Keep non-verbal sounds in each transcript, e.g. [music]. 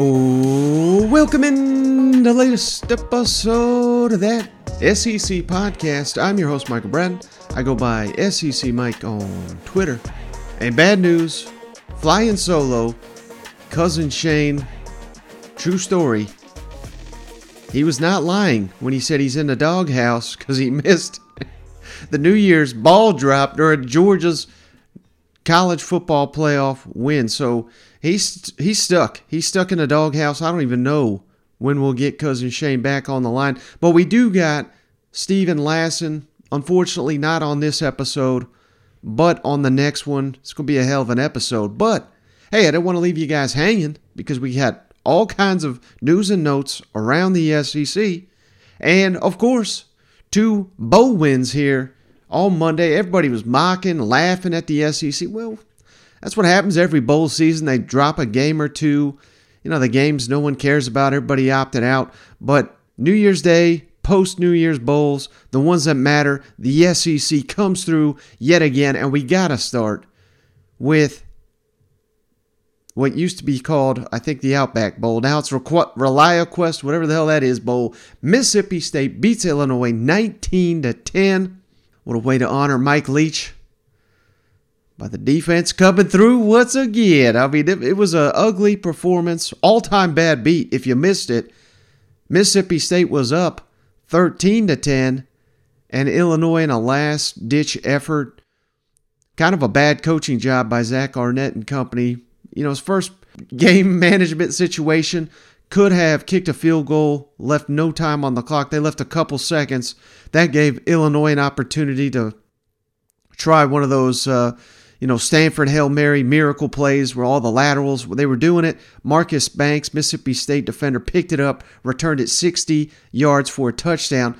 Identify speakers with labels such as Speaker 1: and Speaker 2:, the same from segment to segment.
Speaker 1: Oh, welcome in the latest episode of that SEC podcast. I'm your host, Michael Bratton. I go by SEC Mike on Twitter. And bad news, flying solo, cousin Shane, true story. He was not lying when he said he's in the doghouse because he [laughs] missed the New Year's ball drop during Georgia's college football playoff win. So he's he's stuck. He's stuck in the doghouse. I don't even know when we'll get cousin Shane back on the line. But we do got Steven Lassan. Unfortunately, not on this episode, but on the next one. It's gonna be a hell of an episode. But hey, I didn't want to leave you guys hanging because we had all kinds of news and notes around the SEC. And of course, two bowl wins here on Monday. Everybody was mocking, laughing at the SEC. Well, that's what happens every bowl season. They drop a game or two. You know, the games no one cares about, everybody opted out. But New Year's Day, post New Year's bowls, the ones that matter, the SEC comes through yet again. And we got to start with what used to be called, I think, the Outback Bowl. Now it's Requ- Quest, whatever the hell that is, Bowl. Mississippi State beats Illinois 19 to 10. What a way to honor Mike Leach by the defense coming through once again. I mean, it, it was an ugly performance, all time bad beat. If you missed it, Mississippi State was up 13 to 10, and Illinois in a last ditch effort. Kind of a bad coaching job by Zach Arnett and company. You know, his first game [laughs] management situation could have kicked a field goal, left no time on the clock. They left a couple seconds. That gave Illinois an opportunity to try one of those. Uh, you know, Stanford Hail Mary miracle plays where all the laterals, they were doing it. Marcus Banks, Mississippi State defender, picked it up, returned it 60 yards for a touchdown.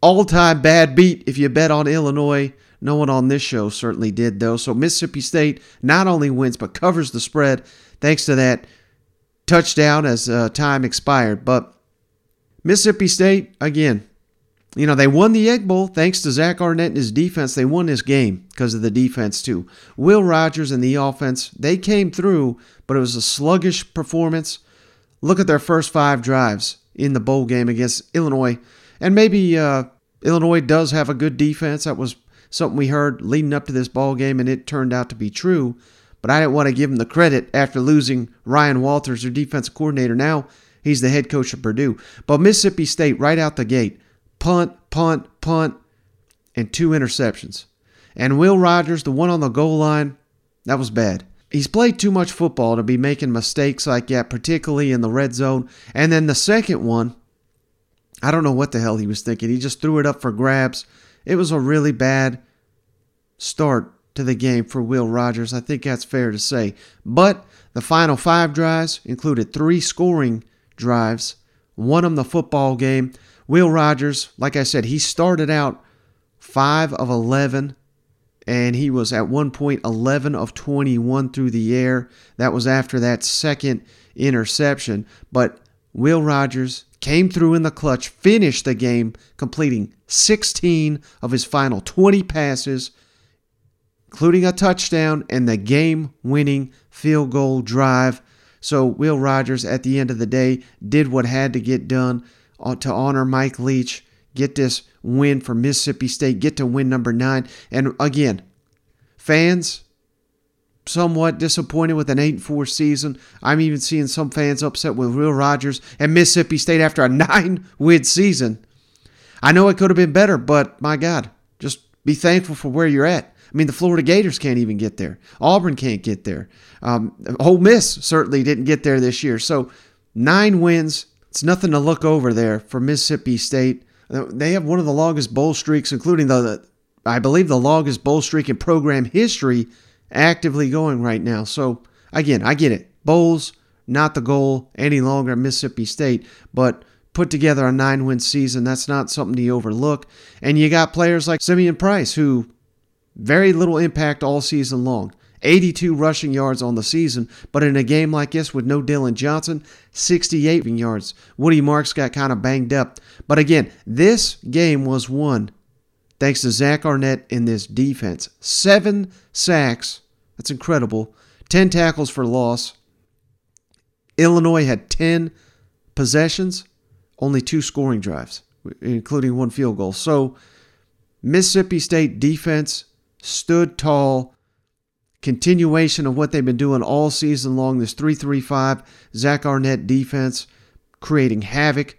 Speaker 1: All time bad beat if you bet on Illinois. No one on this show certainly did, though. So Mississippi State not only wins, but covers the spread thanks to that touchdown as uh, time expired. But Mississippi State, again, you know, they won the Egg Bowl thanks to Zach Arnett and his defense. They won this game because of the defense, too. Will Rogers and the offense, they came through, but it was a sluggish performance. Look at their first five drives in the bowl game against Illinois. And maybe uh, Illinois does have a good defense. That was something we heard leading up to this ball game, and it turned out to be true. But I didn't want to give them the credit after losing Ryan Walters, their defensive coordinator. Now he's the head coach of Purdue. But Mississippi State, right out the gate, punt, punt, punt, and two interceptions. And Will Rogers, the one on the goal line, that was bad. He's played too much football to be making mistakes like that, particularly in the red zone. And then the second one, I don't know what the hell he was thinking. He just threw it up for grabs. It was a really bad start to the game for Will Rogers. I think that's fair to say. But the final five drives included three scoring drives, won him the football game. Will Rogers, like I said, he started out 5 of 11 and he was at one point 11 of 21 through the air. That was after that second interception. But Will Rogers came through in the clutch, finished the game, completing 16 of his final 20 passes, including a touchdown and the game winning field goal drive. So, Will Rogers, at the end of the day, did what had to get done to honor Mike Leach, get this win for Mississippi State, get to win number nine. And again, fans somewhat disappointed with an 8 4 season. I'm even seeing some fans upset with Will Rogers and Mississippi State after a [laughs] nine win season. I know it could have been better, but my God, just be thankful for where you're at. I mean, the Florida Gators can't even get there. Auburn can't get there. Um, Ole Miss certainly didn't get there this year. So, nine wins, it's nothing to look over there for Mississippi State. They have one of the longest bowl streaks, including the, I believe, the longest bowl streak in program history actively going right now. So, again, I get it. Bowls, not the goal any longer Mississippi State, but put together a nine win season. That's not something to overlook. And you got players like Simeon Price, who very little impact all season long. 82 rushing yards on the season, but in a game like this with no Dillon Johnson, 68 yards. Woody Marks got kind of banged up. But again, this game was won thanks to Zach Arnett in this defense. Seven sacks. That's incredible. 10 tackles for loss. Illinois had 10 possessions, only two scoring drives, including one field goal. So, Mississippi State defense stood tall. Continuation of what they've been doing all season long. This 3 3 5 Zach Arnett defense creating havoc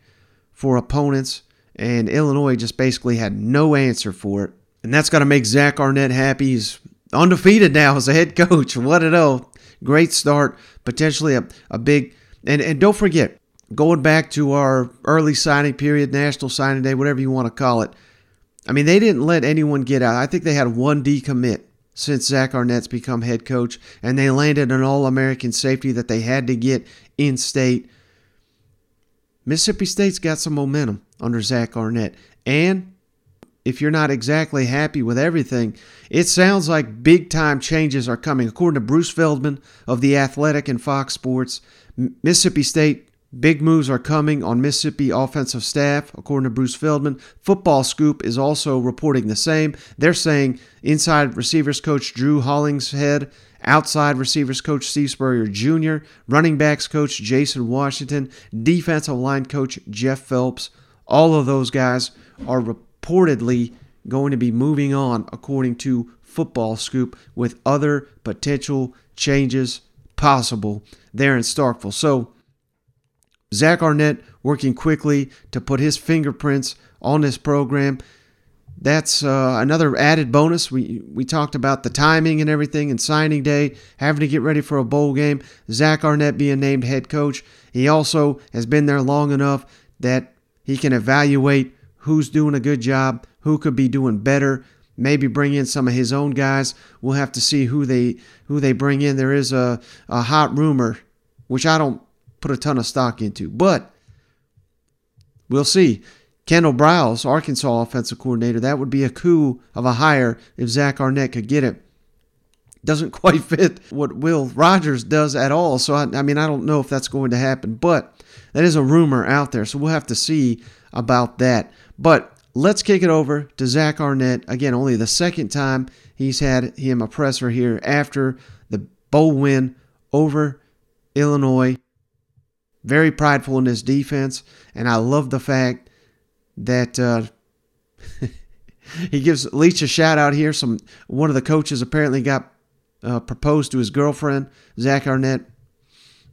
Speaker 1: for opponents. And Illinois just basically had no answer for it. And that's got to make Zach Arnett happy. He's undefeated now as a head coach. What a. Great start. Potentially a, a big. And, and don't forget, going back to our early signing period, National Signing Day, whatever you want to call it. I mean, they didn't let anyone get out. I think they had one decommit since Zach Arnett's become head coach, and they landed an All American safety that they had to get in state. Mississippi State's got some momentum under Zach Arnett. And if you're not exactly happy with everything, it sounds like big time changes are coming. According to Bruce Feldman of The Athletic and Fox Sports, Mississippi State Big moves are coming on Mississippi offensive staff, according to Bruce Feldman. Football Scoop is also reporting the same. They're saying inside receivers coach Drew Hollingshead, outside receivers coach Steve Spurrier Jr., running backs coach Jason Washington, defensive line coach Jeff Phelps. All of those guys are reportedly going to be moving on, according to Football Scoop, with other potential changes possible there in Starkville. So, Zach Arnett working quickly to put his fingerprints on this program. That's uh, another added bonus. We we talked about the timing and everything, and signing day, having to get ready for a bowl game. Zach Arnett being named head coach. He also has been there long enough that he can evaluate who's doing a good job, who could be doing better. Maybe bring in some of his own guys. We'll have to see who they who they bring in. There is a, a hot rumor, which I don't put a ton of stock into. But we'll see. Kendall Briles, Arkansas offensive coordinator, that would be a coup of a hire if Zach Arnett could get it. Doesn't [laughs] quite fit what Will Rogers does at all. So, I, I mean, I don't know if that's going to happen, but that is a rumor out there. So we'll have to see about that. But let's kick it over to Zach Arnett. Again, only the second time he's had him a presser here after the bowl win over Illinois very prideful in his defense, and I love the fact that uh, [laughs] he gives Leach a shout out here. Some one of the coaches apparently got uh, proposed to his girlfriend, Zach Arnett.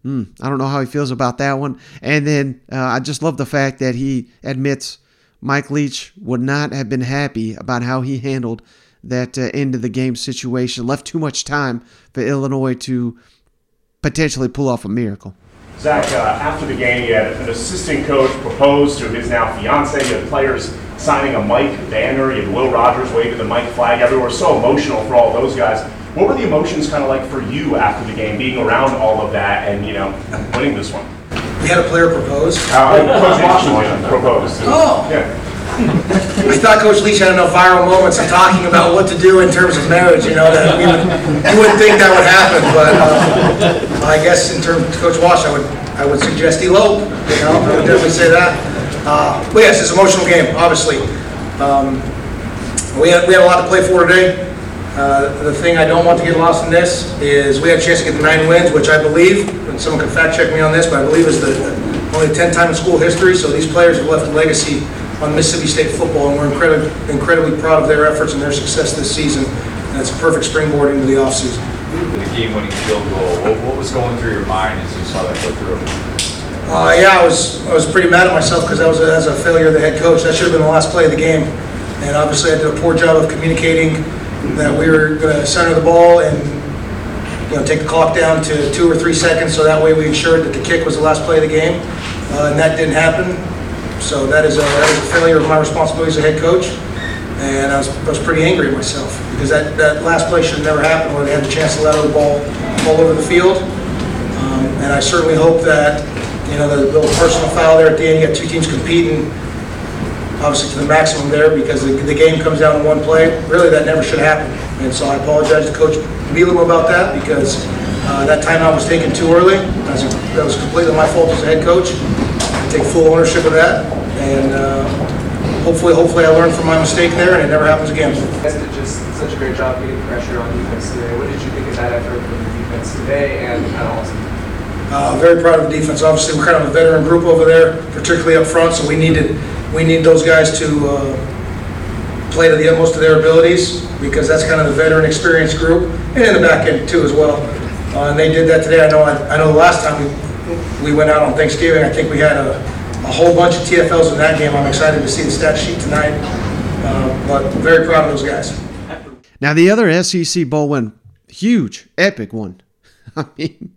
Speaker 1: Mm, I don't know how he feels about that one. And then uh, I just love the fact that he admits Mike Leach would not have been happy about how he handled that uh, end of the game situation. Left too much time for Illinois to potentially pull off a miracle.
Speaker 2: Zach, uh, after the game, you had an assistant coach propose to his now fiance. You had players signing a Mike banner. You had Will Rogers waving the Mike flag everywhere. So emotional for all those guys. What were the emotions kind of like for you after the game, being around all of that and you know winning this one?
Speaker 3: We had a player propose.
Speaker 2: Uh, Coach Washington proposed.
Speaker 3: Oh.
Speaker 2: Yeah.
Speaker 3: I thought Coach Leach had enough viral moments of talking about what to do in terms of marriage, you know, that we would, you wouldn't think that would happen, but uh, I guess in terms of Coach Wash, I would, I would suggest elope, you know, I would definitely say that. Uh, but yes, it's an emotional game, obviously. Um, we had, we had a lot to play for today. Uh, the thing I don't want to get lost in this is we had a chance to get the nine wins, which I believe, and someone can fact check me on this, but I believe is the only 10 time in school history. So these players have left a legacy on Mississippi State football, and we're incredibly, incredibly proud of their efforts and their success this season. And it's a perfect springboard into the offseason.
Speaker 4: The game-winning field goal. What, what, was going through your mind as you saw that go through?
Speaker 3: Uh, yeah, I was I was pretty mad at myself because that was a, as a failure of the head coach. That should have been the last play of the game, and obviously I did a poor job of communicating that we were going to center the ball and you know take the clock down to two or three seconds, so that way we ensured that the kick was the last play of the game, uh, and that didn't happen. So that is a, that is a failure of my responsibility as a head coach. And I was, I was pretty angry at myself because that, that last play should have never happened where they had the chance to let the ball all over the field. Um, and I certainly hope that, you know, the little personal foul there at the end, you got two teams competing obviously to the maximum there because the, the game comes down to one play. Really, that never should happen. And so I apologize to Coach Bielema about that because uh, that timeout was taken too early. That was, that was completely my fault as a head coach take full ownership of that, and uh, hopefully, hopefully I learned from my mistake there and it never happens again.
Speaker 5: You guys did just such a great job getting pressure on defense today. What did you think of that effort from the defense today and kind of?
Speaker 3: Uh, very proud of the defense. Obviously, we're kind of a veteran group over there, particularly up front, so we needed, we need those guys to uh, play to the utmost of their abilities because that's kind of the veteran experience group, and in the back end too as well. Uh, and they did that today. I know. I, I know the last time we, we went out on Thanksgiving, I think we had a, a whole bunch of TFLs in that game. I'm excited to see the stat sheet tonight, uh, but very proud of those guys.
Speaker 1: Now the other SEC bowl win, huge, epic one. [laughs] I mean,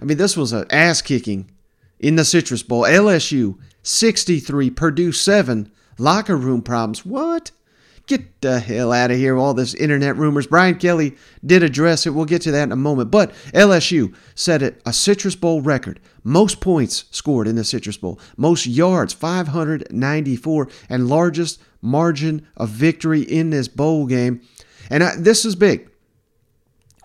Speaker 1: I mean this was an ass kicking in the Citrus Bowl. LSU 63, Purdue 7. Locker room problems. What? Get the hell out of here, all this internet rumors. Brian Kelly did address it. We'll get to that in a moment. But LSU set it a Citrus Bowl record. Most points scored in the Citrus Bowl. Most yards, 594, and largest margin of victory in this bowl game. And I, this is big.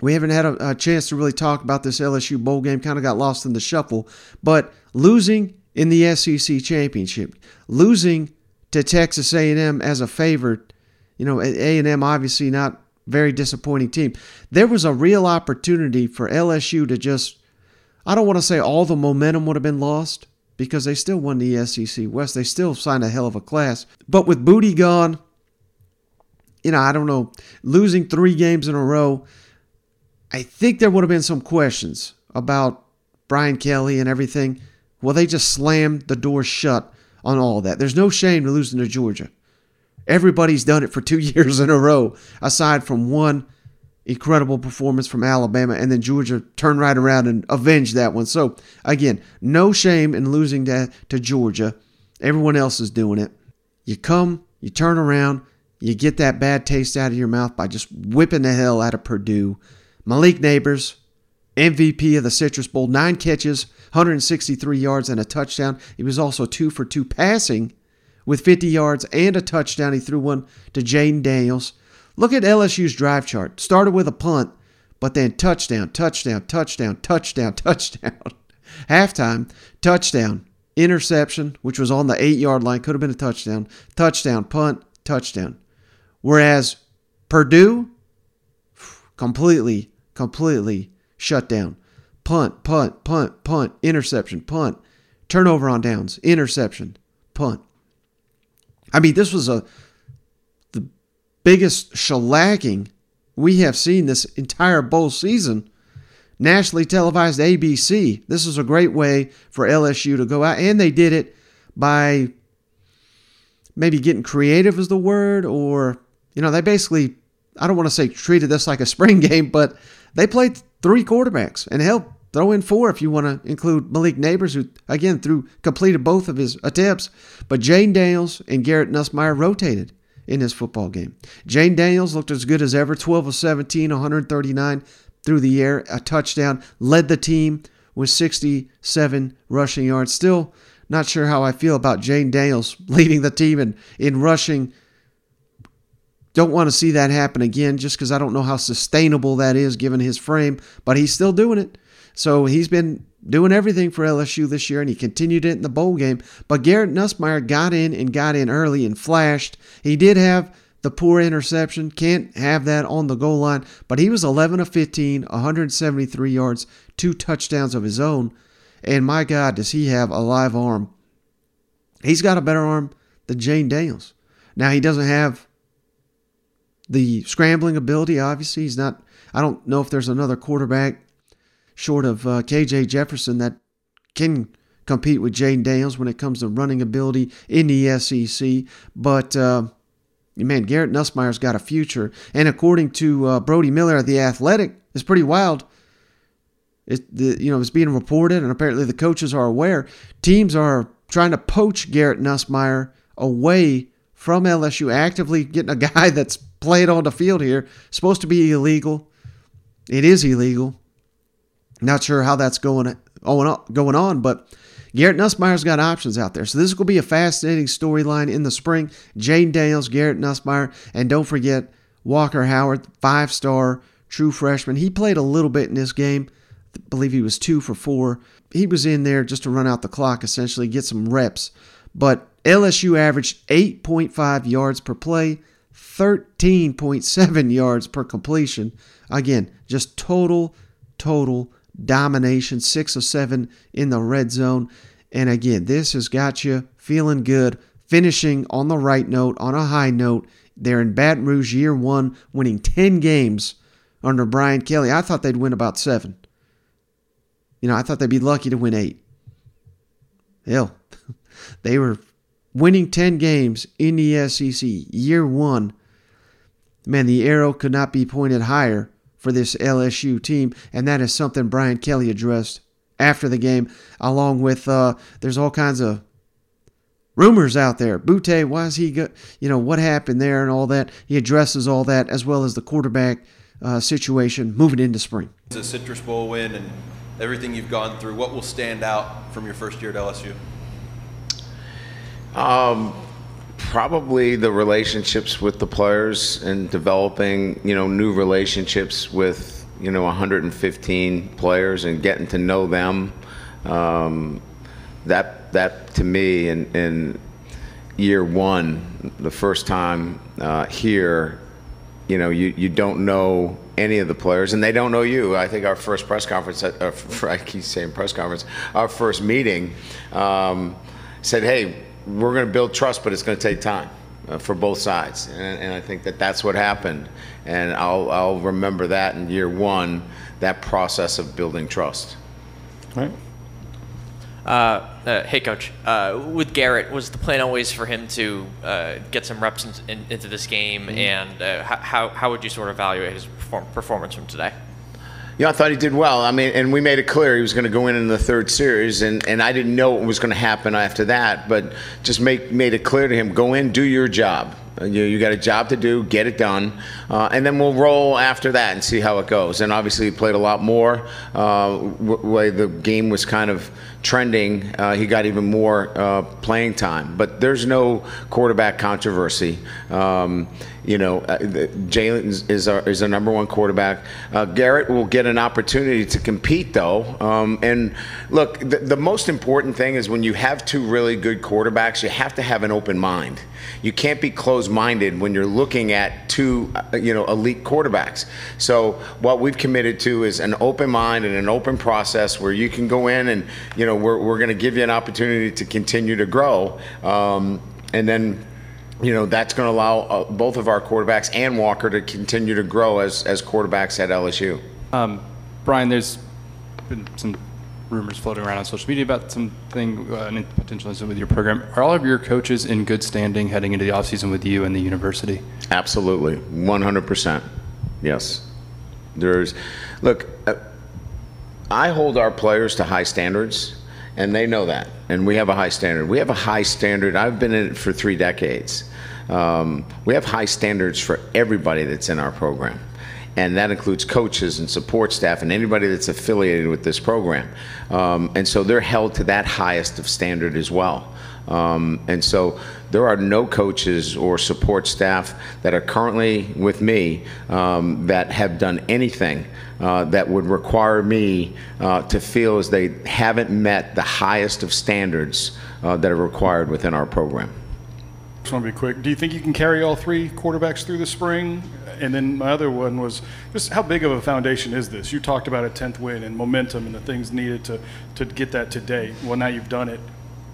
Speaker 1: We haven't had a, a, chance to really talk about this LSU bowl game. Kind of got lost in the shuffle. But losing in the SEC championship, losing to Texas A&M as a favorite, you know, A&M obviously not very disappointing team. There was a real opportunity for LSU to just, I don't want to say all the momentum would have been lost because they still won the SEC West. They still signed a hell of a class. But with Boutte gone, you know, I don't know, losing three games in a row, I think there would have been some questions about Brian Kelly and everything. Well, they just slammed the door shut on all that. There's no shame to losing to Georgia. Everybody's done it for two [laughs] years in a row, aside from one incredible performance from Alabama, and then Georgia turned right around and avenged that one. So, again, no shame in losing to, to Georgia. Everyone else is doing it. You come, you turn around, you get that bad taste out of your mouth by just whipping the hell out of Purdue. Malik Nabers, MVP of the Citrus Bowl, nine catches, 163 yards, and a touchdown. He was also two for two passing with 50 yards and a touchdown. He threw one to Jayden Daniels. Look at LSU's drive chart. Started with a punt, but then touchdown, touchdown, touchdown, touchdown, [laughs] touchdown. Halftime, touchdown, interception, which was on the eight yard line, could have been a touchdown, touchdown, punt, touchdown. Whereas Purdue, completely, completely shut down. Punt, punt, punt, punt, interception, punt, turnover on downs, interception, punt. I mean, this was a the biggest shellacking we have seen this entire bowl season. Nationally televised ABC. This is a great way for LSU to go out, and they did it by maybe getting creative is the word, or you know, they basically I don't want to say treated this like a spring [laughs] game, but they played three quarterbacks and helped throw in four if you want to include Malik Nabers, who again threw completed both of his attempts. But Jayden Daniels and Garrett Nussmeier rotated in this football game. Jayden Daniels looked as good as ever, 12 of 17, 139 through the air, a touchdown, led the team with 67 rushing yards. Still not sure how I feel about Jayden Daniels [laughs] leading the team in, in rushing. Don't want to see that happen again just because I don't know how sustainable that is given his frame, but he's still doing it. So he's been doing everything for LSU this year, and he continued it in the bowl game. But Garrett Nussmeier got in and got in early and flashed. He did have the poor interception. Can't have that on the goal line. But he was 11 of 15, 173 yards, two touchdowns of his own. And my God, does he have a live arm? He's got a better arm than Jayden Daniels. Now, he doesn't have the scrambling ability, obviously. He's not, I don't know if there's another quarterback short of uh, KJ Jefferson that can compete with Jayden Daniels when it comes to running ability in the SEC. But, uh, man, Garrett Nussmeier's got a future. And according to uh, Brody Miller, at the athletic, it's pretty wild. It, the, you know, it's being reported, and apparently the coaches are aware. Teams are trying to poach Garrett Nussmeier away from LSU, actively getting a guy [laughs] that's played on the field here. Supposed to be illegal. It is illegal. Not sure how that's going going on, but Garrett Nussmeier's got options out there. So this will be a fascinating storyline in the spring. Jayden Daniels, Garrett Nussmeier, and don't forget Walker Howard, five star true freshman. He played a little bit in this game. I believe he was two for four. He was in there just to run out the clock, essentially, get some reps. But LSU averaged 8.5 yards per play, 13.7 [laughs] yards per completion. Again, just total, total domination, six of seven in the red zone. And again, this has got you feeling good, finishing on the right note, on a high note. They're in Baton Rouge year one, winning 10 games under Brian Kelly. I thought they'd win about seven. You know, I thought they'd be lucky to win eight. Hell, [laughs] they were winning 10 games in the SEC year one. Man, the arrow could not be pointed higher for this LSU team, and that is something Brian Kelly addressed after the game, along with uh, there's all kinds of rumors out there. Boutte, why is he go, you know, what happened there and all that. He addresses all that as well as the quarterback uh, situation moving into spring.
Speaker 6: It's a Citrus Bowl win and everything you've gone through. What will stand out from your first year at LSU?
Speaker 7: Um, probably the relationships with the players and developing, you know, new relationships with, you know, 115 players and getting to know them. Um, that that to me in, in year one, the first time uh, here, you know, you, you don't know any of the players, and they don't know you. I think our first press conference, uh, [laughs] I keep saying press conference, our first meeting um, said, hey, we're going to build trust, but it's going to take time. Uh, for both sides, and, and, I think that that's what happened, and I'll, I'll remember that in year one, that process of building trust.
Speaker 8: All right.
Speaker 9: Uh, uh, hey, coach. Uh, with Garrett, was the plan always for him to uh, get some reps in, in, into this game, mm-hmm. and uh, how how would you sort of evaluate his perform- performance from today?
Speaker 7: Yeah, I thought he did well. I mean, and we made it clear he was going to go in in the third series, and, and I didn't know what was going to happen after that, but just make made it clear to him: go in, do your job. You, you got a job to do, get it done, uh, and then we'll roll after that and see how it goes. And obviously, he played a lot more. Uh, way the game was kind of trending, uh, he got even more uh, playing time. But there's no quarterback controversy. Um, you know, uh, Jayden is our, is our number one quarterback. Uh, Garrett will get an opportunity to compete, though. Um, and look, the, the, most important thing is when you have two really good quarterbacks, you have to have an open mind. You can't be closed-minded when you're looking at two, uh, you know, elite quarterbacks. So what we've committed to is an open mind and an open process where you can go in and, you know, we're, we're going to give you an opportunity to continue to grow. Um, and then you know that's going to allow uh, both of our quarterbacks and Walker to continue to grow as as quarterbacks at LSU.
Speaker 8: Um, Brian, there's been some rumors floating around on social media about something uh, an potential incident with your program. Are all of your coaches in good standing heading into the offseason with you and the university?
Speaker 7: Absolutely, 100%. Yes. There's look, uh, I hold our players to high standards and they know that. And we have a high standard. We have a high standard. I've been in it for three decades. Um, we have high standards for everybody that's in our program. And that includes coaches and support staff and anybody that's affiliated with this program. Um, and so they're held to that highest of standard as well. Um, and so there are no coaches or support staff that are currently with me um, that have done anything uh, that would require me uh, to feel as they haven't met the highest of standards uh, that are required within our program.
Speaker 8: Just want to be quick. Do you think you can carry all three quarterbacks through the spring? And then my other one was just how big of a foundation is this? You talked about a 10th win and momentum and the things needed to, to get that today. Well, now you've done it.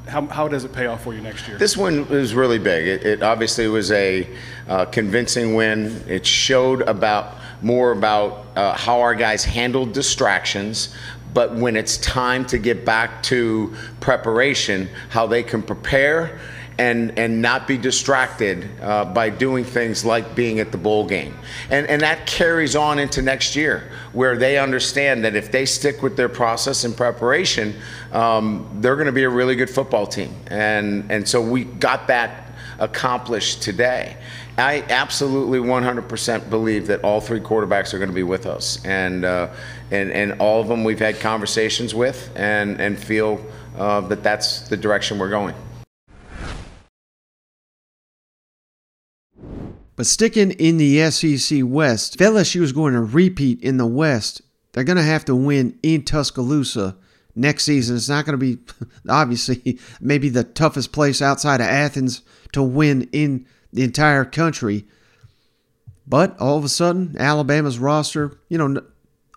Speaker 8: How, how does it pay off for you next year?
Speaker 7: This one was really big. It, it obviously was a uh, convincing win. It showed about more about uh, how our guys handled distractions, but when it's time to get back to preparation, how they can prepare and and not be distracted uh, by doing things like being at the bowl game. And and that carries on into next year, where they understand that if they stick with their process and preparation, um, they're going to be a really good football team. And and so we got that accomplished today. I absolutely 100% believe that all three quarterbacks are going to be with us, and uh, and and all of them we've had conversations with, and and feel uh, that that's the direction we're going.
Speaker 1: But sticking in the SEC West, if LSU is going to repeat in the West, they're going to have to win in Tuscaloosa next season. It's not going to be, [laughs] obviously, maybe the toughest place outside of Athens to win in the entire country. But all of a sudden, Alabama's roster, you know,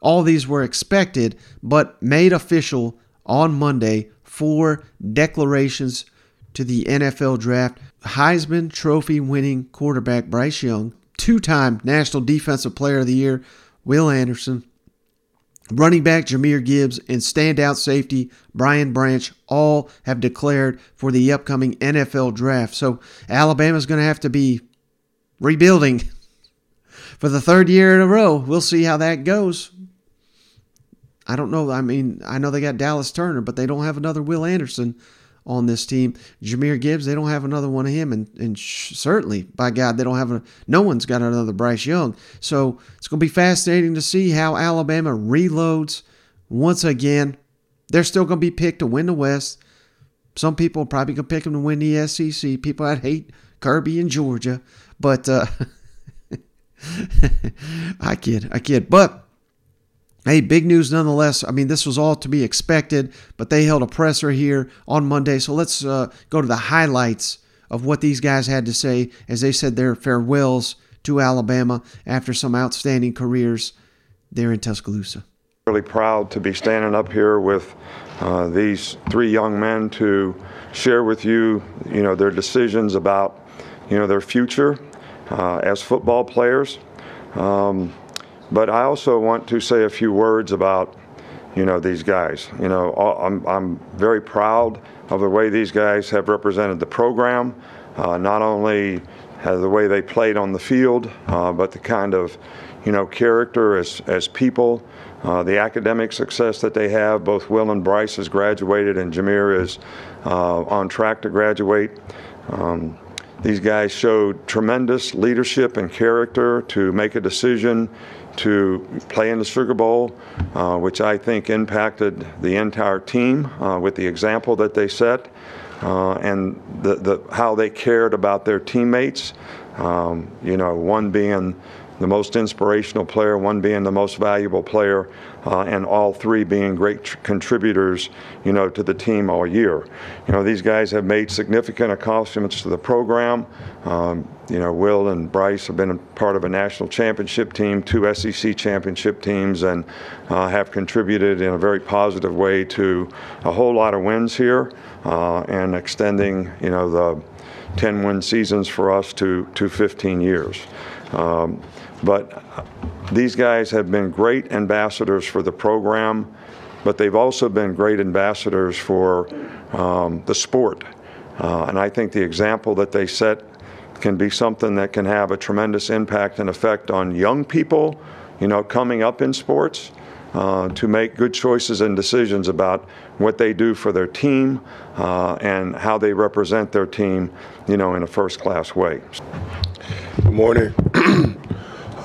Speaker 1: all these were expected, but made official on Monday for declarations to the NFL draft. Heisman Trophy winning quarterback Bryce Young, two time National Defensive Player of the Year Will Anderson, running back Jahmyr Gibbs, and standout safety Brian Branch all have declared for the upcoming NFL draft. So Alabama's going to have to be rebuilding [laughs] for the third year in a row. We'll see how that goes. I don't know. I mean, I know they got Dallas Turner, but they don't have another Will Anderson on this team. Jahmyr Gibbs, they don't have another one of him, and and certainly, by God, they don't have a. No one's got another Bryce Young. So it's going to be fascinating to see how Alabama reloads once again. They're still going to be picked to win the West. Some people probably going to pick them to win the SEC. People that hate Kirby and Georgia, but uh, [laughs] I kid, I kid, but. Hey, big news nonetheless. I mean, this was all to be expected, but they held a presser here on Monday. So let's uh, go to the highlights of what these guys had to say as they said their farewells to Alabama after some outstanding careers there in Tuscaloosa.
Speaker 10: Really proud to be standing up here with uh, these three young men to share with you, you know, their decisions about, you know, their future uh, as football players. Um, but I also want to say a few words about, you know, these guys. You know, I'm, I'm very proud of the way these guys have represented the program, uh, not only the way they played on the field, uh, but the kind of, you know, character as, as people, uh, the academic success that they have. Both Will and Bryce has graduated, and Jahmyr is uh, on track to graduate. Um, these guys showed tremendous leadership and character to make a decision to play in the Sugar Bowl, uh, which I think impacted the entire team uh, with the example that they set uh, and the, the, how they cared about their teammates. Um, you know, one being the most inspirational player, one being the most valuable player, uh, and all three being great tr- contributors, you know, to the team all year. You know, these guys have made significant accomplishments to the program. Um, you know, Will and Bryce have been part of a national championship team, two SEC championship teams, and uh, have contributed in a very positive way to a whole lot of wins here uh, and extending, you know, the 10 win seasons for us to, to 15 years. Um, but these guys have been great ambassadors for the program, but they've also been great ambassadors for um, the sport. Uh, and I think the example that they set can be something that can have a tremendous impact and effect on young people, you know, coming up in sports. Uh, to make good choices and decisions about what they do for their team uh, and how they represent their team, you know, in a first-class way.
Speaker 11: Good morning. [clears throat]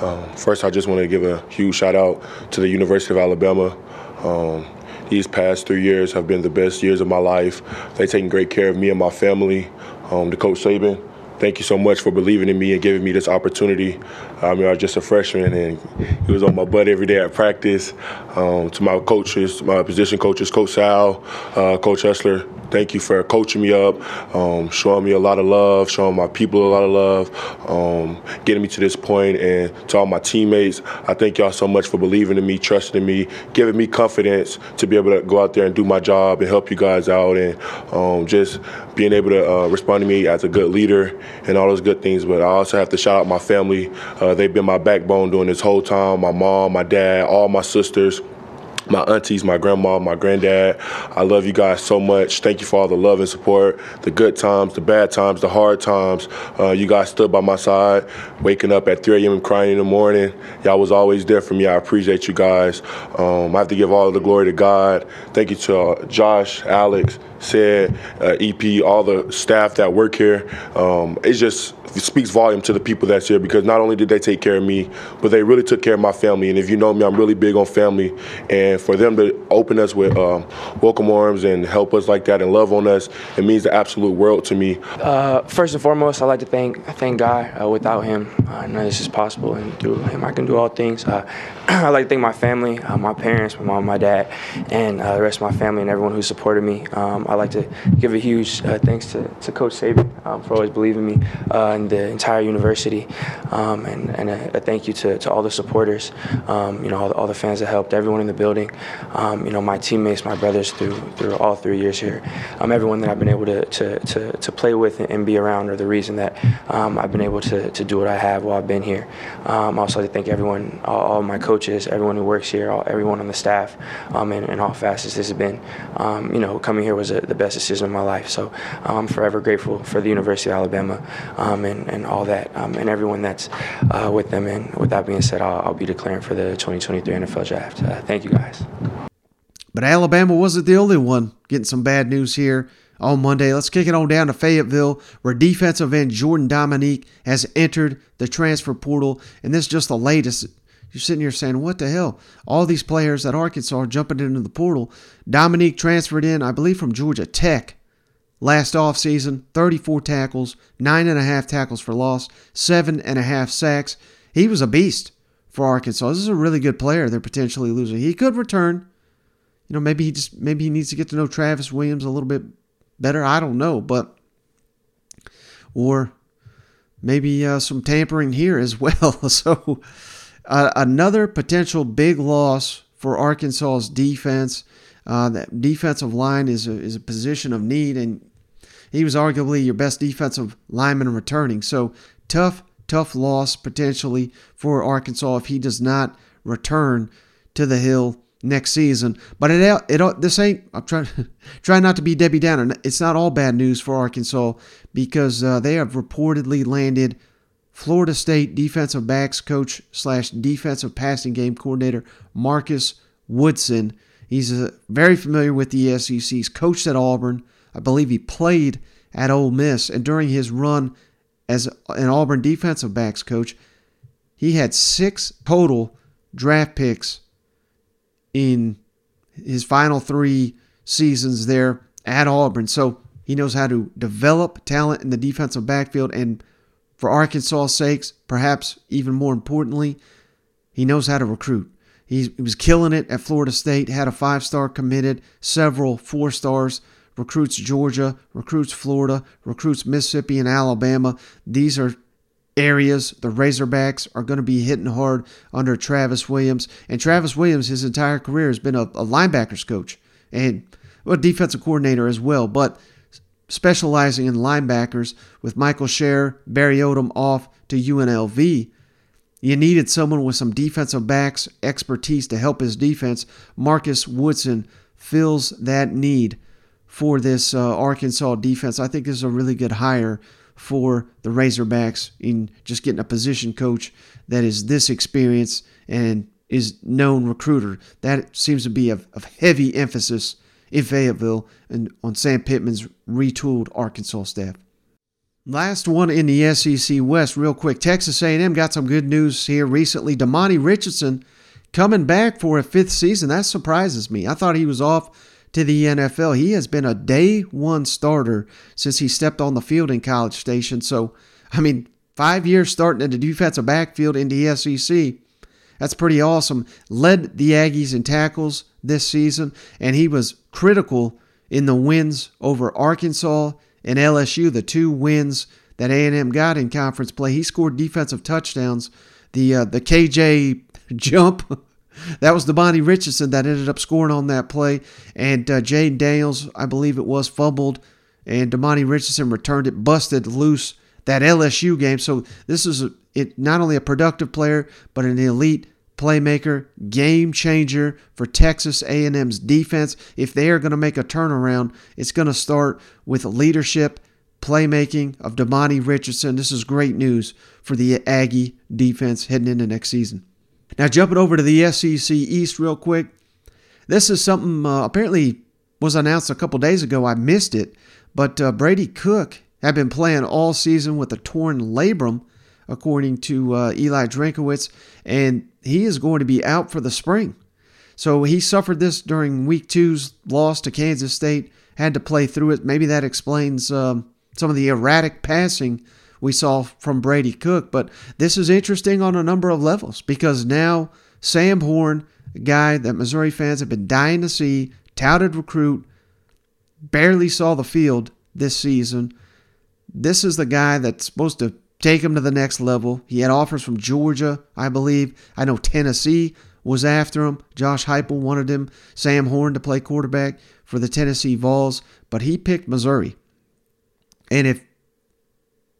Speaker 11: Um, first, I just want to give a huge shout out to the University of Alabama. Um, these past three years have been the best years of my life. They've taken great care of me and my family. Um, to Coach Saban, thank you so much for believing in me and giving me this opportunity. I mean, I was just a freshman, and he was on my butt every day at practice. Um, to my coaches, my position coaches, Coach Sal, uh, Coach Hessler, thank you for coaching me up, um, showing me a lot of love, showing my people a lot of love, um, getting me to this point, and to all my teammates, I thank y'all so much for believing in me, trusting in me, giving me confidence to be able to go out there and do my job and help you guys out, and um, just being able to uh, respond to me as a good leader and all those good things. But I also have to shout out my family. Uh, they've been my backbone during this whole time. My mom, my dad, all my sisters my aunties, my grandma, my granddad. I love you guys so much. Thank you for all the love and support, the good times, the bad times, the hard times. Uh, you guys stood by my side, waking up at 3 a.m. crying in the morning. Y'all was always there for me. I appreciate you guys. Um, I have to give all the glory to God. Thank you to uh, Josh, Alex, said, uh, EP, all the staff that work here. Um, it's just it speaks volume to the people that's here because not only did they take care of me, but they really took care of my family. And if you know me, I'm really big on family. And for them to open us with um, welcome arms and help us like that and love on us, it means the absolute world to me.
Speaker 12: Uh, first and foremost, I'd like to thank thank God. Uh, without Him, uh, none of this is possible, and through Him, I can do all things. Uh, [clears throat] I'd like to thank my family, uh, my parents, my mom, my dad, and the rest of my family and everyone who supported me. Um, I'd like to give a huge thanks to, to Coach Saban um, for always believing me and the entire university, um, and, and a, a, thank you to, to all the supporters, um, you know, all all the, fans that helped, everyone in the building, um, you know, my teammates, my brothers through through all three years here, um, everyone that I've been able to, to, to, to play with and be around are the reason that I've been able to, to do what I have while I've been here. I also to thank everyone, all, all my coaches everyone who works here, all, everyone on the staff, um, and, and all facets. This has been, um, you know, coming here was a, the best decision of my life. So um, I'm forever grateful for the University of Alabama um, and, and all that, um, and everyone that's uh, with them. And with that being said, I'll, I'll be declaring for the 2023 NFL Draft. Uh, thank you, guys.
Speaker 1: But Alabama wasn't the only one getting some bad news here on Monday. Let's kick it on down to Fayetteville, where defensive end Jordan Domineck has entered the transfer portal. And this is just the latest you're sitting here saying, what the hell? All these players at Arkansas are jumping into the portal. Domineck transferred in, I believe, from Georgia Tech last offseason 34 tackles, 9.5 tackles for loss, 7.5 sacks. He was a beast for Arkansas. This is a really good player they're potentially losing. He could return. You know, maybe he just maybe he needs to get to know Travis Williams a little bit better. I don't know, but or maybe uh, some tampering here as [laughs] well. so uh, another potential big loss for Arkansas's defense. Uh, that defensive line is a, is a position of need, and he was arguably your best defensive lineman returning. So tough, tough loss potentially for Arkansas if he does not return to the hill next season. But it it this ain't. I'm trying [laughs] trying not to be Debbie Downer. It's not all bad news for Arkansas because uh, they have reportedly landed Florida State defensive backs coach slash defensive passing game coordinator Marcus Woodson. He's uh, very familiar with the SEC. He's coached at Auburn. I believe he played at Ole Miss. And during his run as an Auburn defensive backs coach, he had six total draft picks in his final three seasons there at Auburn. So he knows how to develop talent in the defensive backfield and for Arkansas' sakes, perhaps even more importantly, he knows how to recruit. He was killing it at Florida State, had a five star committed, several four stars, recruits Georgia, recruits Florida, recruits Mississippi and Alabama. These are areas the Razorbacks are going to be hitting hard under Travis Williams. And Travis Williams, his entire career, has been a, a linebackers coach and a defensive coordinator as well. But specializing in linebackers with Michael Sher, Barry Odom off to UNLV. You needed someone with some defensive backs expertise to help his defense. Marcus Woodson fills that need for this uh, Arkansas defense. I think this is a really good hire for the Razorbacks in just getting a position coach that is this experienced and is known recruiter. That seems to be of, of heavy emphasis in Fayetteville and on Sam Pittman's retooled Arkansas staff. Last one in the SEC West, real quick. Texas A&M got some good news here recently. Demani Richardson coming back for a fifth season. That surprises me. I thought he was off to the NFL. He has been a day one starter since he stepped on the field in College Station. So, I mean, five years starting in the defensive backfield in the SEC. That's pretty awesome. Led the Aggies in tackles this season, and he was critical in the wins over Arkansas and LSU, the two wins that A&M got in conference play. He scored defensive touchdowns. The uh, the KJ [laughs] jump that was the Bonnie Richardson that ended up scoring on that play, and uh, Jayden Daniels, I believe it was, fumbled, and Demani Richardson returned it, busted loose that LSU game. So this is a, it not only a productive player, but an elite playmaker, game changer for Texas A&M's defense. If they are going to make a turnaround, it's going to start with leadership, playmaking of Demani Richardson. This is great news for the Aggie defense heading into next season. Now jumping over to the SEC East real quick. This is something uh, apparently was announced a couple days ago. I missed it, but uh, Brady Cook had been playing all season with a torn labrum, according to uh, Eli Drinkwitz, and he is going to be out for the spring. So he suffered this during week two's loss to Kansas State, had to play through it. Maybe that explains um, some of the erratic passing we saw from Brady Cook. But this is interesting on a number of levels because now Sam Horn, a guy that Missouri fans have been dying to see, touted recruit, barely saw the field this season. This is the guy that's supposed to take him to the next level. He had offers from Georgia, I believe. I know Tennessee was after him. Josh Heupel wanted him, Sam Horn, to play quarterback for the Tennessee Vols, but he picked Missouri. And if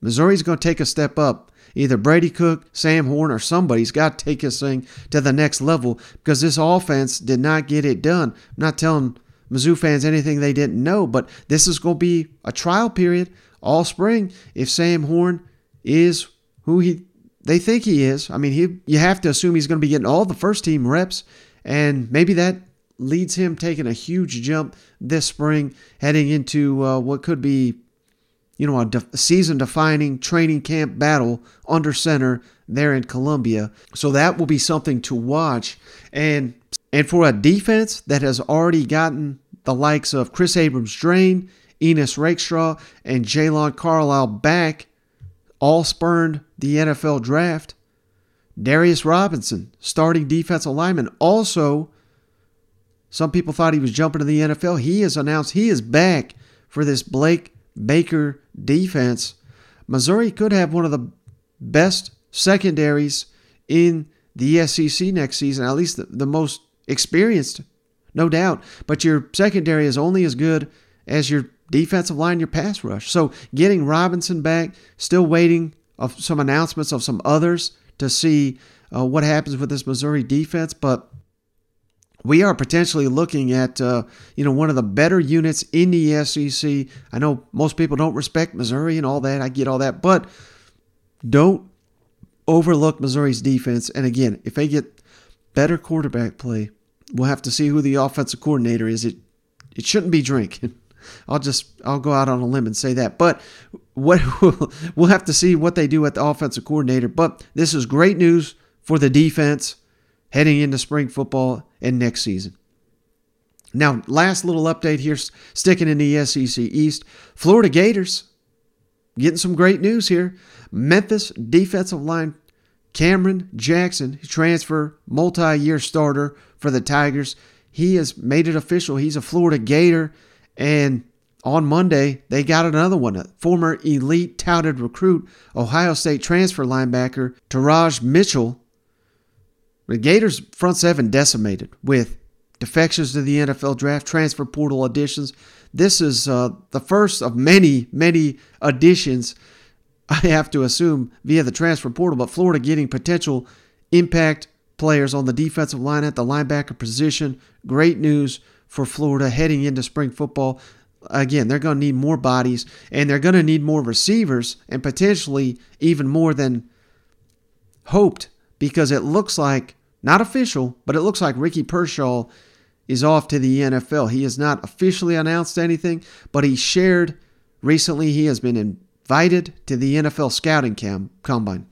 Speaker 1: Missouri's going to take a step up, either Brady Cook, Sam Horn, or somebody's got to take this thing to the next level because this offense did not get it done. I'm not telling Mizzou fans anything they didn't know, but this is going to be a trial period all spring if Sam Horn is who he they think he is. I mean, he you have to assume he's going to be getting all the first team reps, and maybe that leads him taking a huge jump this spring, heading into uh, what could be, you know, a de- season-defining training camp battle under center there in Columbia. So that will be something to watch, and and for a defense that has already gotten the likes of Chris Abrams-Draine, Ennis Rakestraw, and Jaylon Carlies back all spurned the NFL draft. Darius Robinson, starting defensive lineman, also, some people thought he was jumping to the NFL. He has announced he is back for this Blake Baker defense. Missouri could have one of the best secondaries in the SEC next season, at least the, the most experienced, no doubt. But your secondary is only as good as your defensive line, your pass rush. So getting Robinson back, still waiting of some announcements of some others to see uh, what happens with this Missouri defense, but we are potentially looking at uh, you know one of the better units in the SEC. I know most people don't respect Missouri and all that. I get all that, but don't overlook Missouri's defense. And again, if they get better quarterback play, we'll have to see who the offensive coordinator is. It it shouldn't be Drink. [laughs] I'll just I'll go out on a limb and say that. But what [laughs] we'll have to see what they do at the offensive coordinator. But this is great news for the defense heading into spring football and next season. Now, last little update here, sticking in the SEC East. Florida Gators getting some great news here. Memphis defensive line Cameron Jackson, transfer multi-year starter for the Tigers. He has made it official. He's a Florida Gator. And on Monday, they got another one, a former elite touted recruit, Ohio State transfer linebacker Teradja Mitchell. The Gators front seven decimated with defections to the NFL draft, transfer portal additions. This is uh, the first of many, many additions, [laughs] I have to assume, via the transfer portal, but Florida getting potential impact players on the defensive line at the linebacker position. Great news for Florida heading into spring football. Again, they're going to need more bodies and they're going to need more receivers and potentially even more than hoped because it looks like, not official, but it looks like Ricky Pearsall is off to the NFL. He has not officially announced anything, but he shared recently he has been invited to the NFL scouting camp, combine.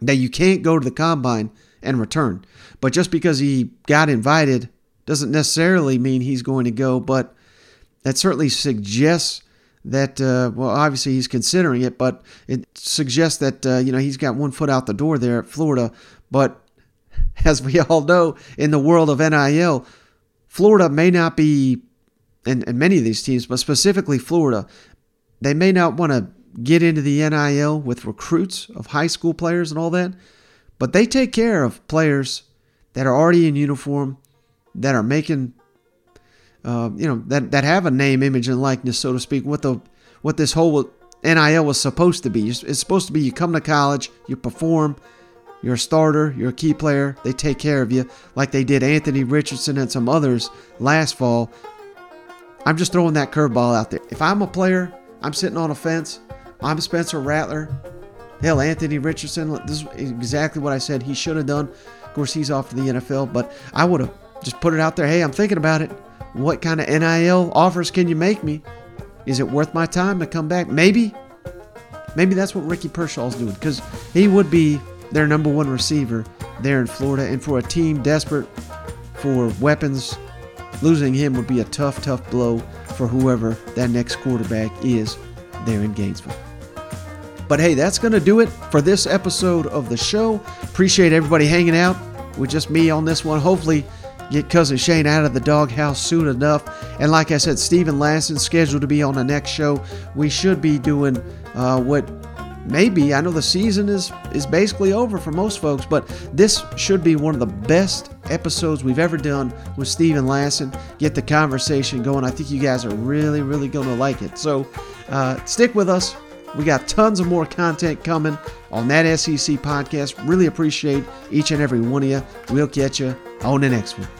Speaker 1: Now, you can't go to the combine and return, but just because he got invited doesn't necessarily mean he's going to go, but that certainly suggests that uh, well obviously he's considering it but it suggests that uh, you know he's got one foot out the door there at florida but [laughs] as we all know in the world of nil florida may not be and, and many of these teams but specifically florida they may not want to get into the nil with recruits of high school players and all that but they take care of players that are already in uniform that are making, uh, you know, that, that have a name, image, and likeness, so to speak, what the what this whole NIL was supposed to be. It's supposed to be you come to college, you perform, you're a starter, you're a key player, they take care of you, like they did Anthony Richardson and some others last fall. I'm just throwing that curveball out there. If I'm a player, I'm sitting on a fence, I'm Spencer Rattler. Hell, Anthony Richardson, this is exactly what I said he should have done. Of course, he's off to the NFL, but I would have just put it out there. Hey, I'm thinking about it. What kind of NIL offers can you make me? Is it worth my time to come back? Maybe. Maybe that's what Ricky Pearsall's doing because he would be their number one receiver there in Florida. And for a team desperate for weapons. Losing him would be a tough, tough blow for whoever that next quarterback is there in Gainesville. But hey, that's going to do it for this episode of the show. Appreciate everybody hanging out with just me on this one. Hopefully, get cousin Shane out of the doghouse soon enough. And like I said, Stephen Lassen's scheduled to be on the next show. We should be doing uh, what maybe I know the season is is basically over for most folks, but this should be one of the best episodes we've ever done with Stephen Lassen. Get the conversation going. I think you guys are really, really going to like it. So uh, stick with us. We got tons of more content coming on that SEC podcast. Really appreciate each and every one of you. We'll catch you on the next one.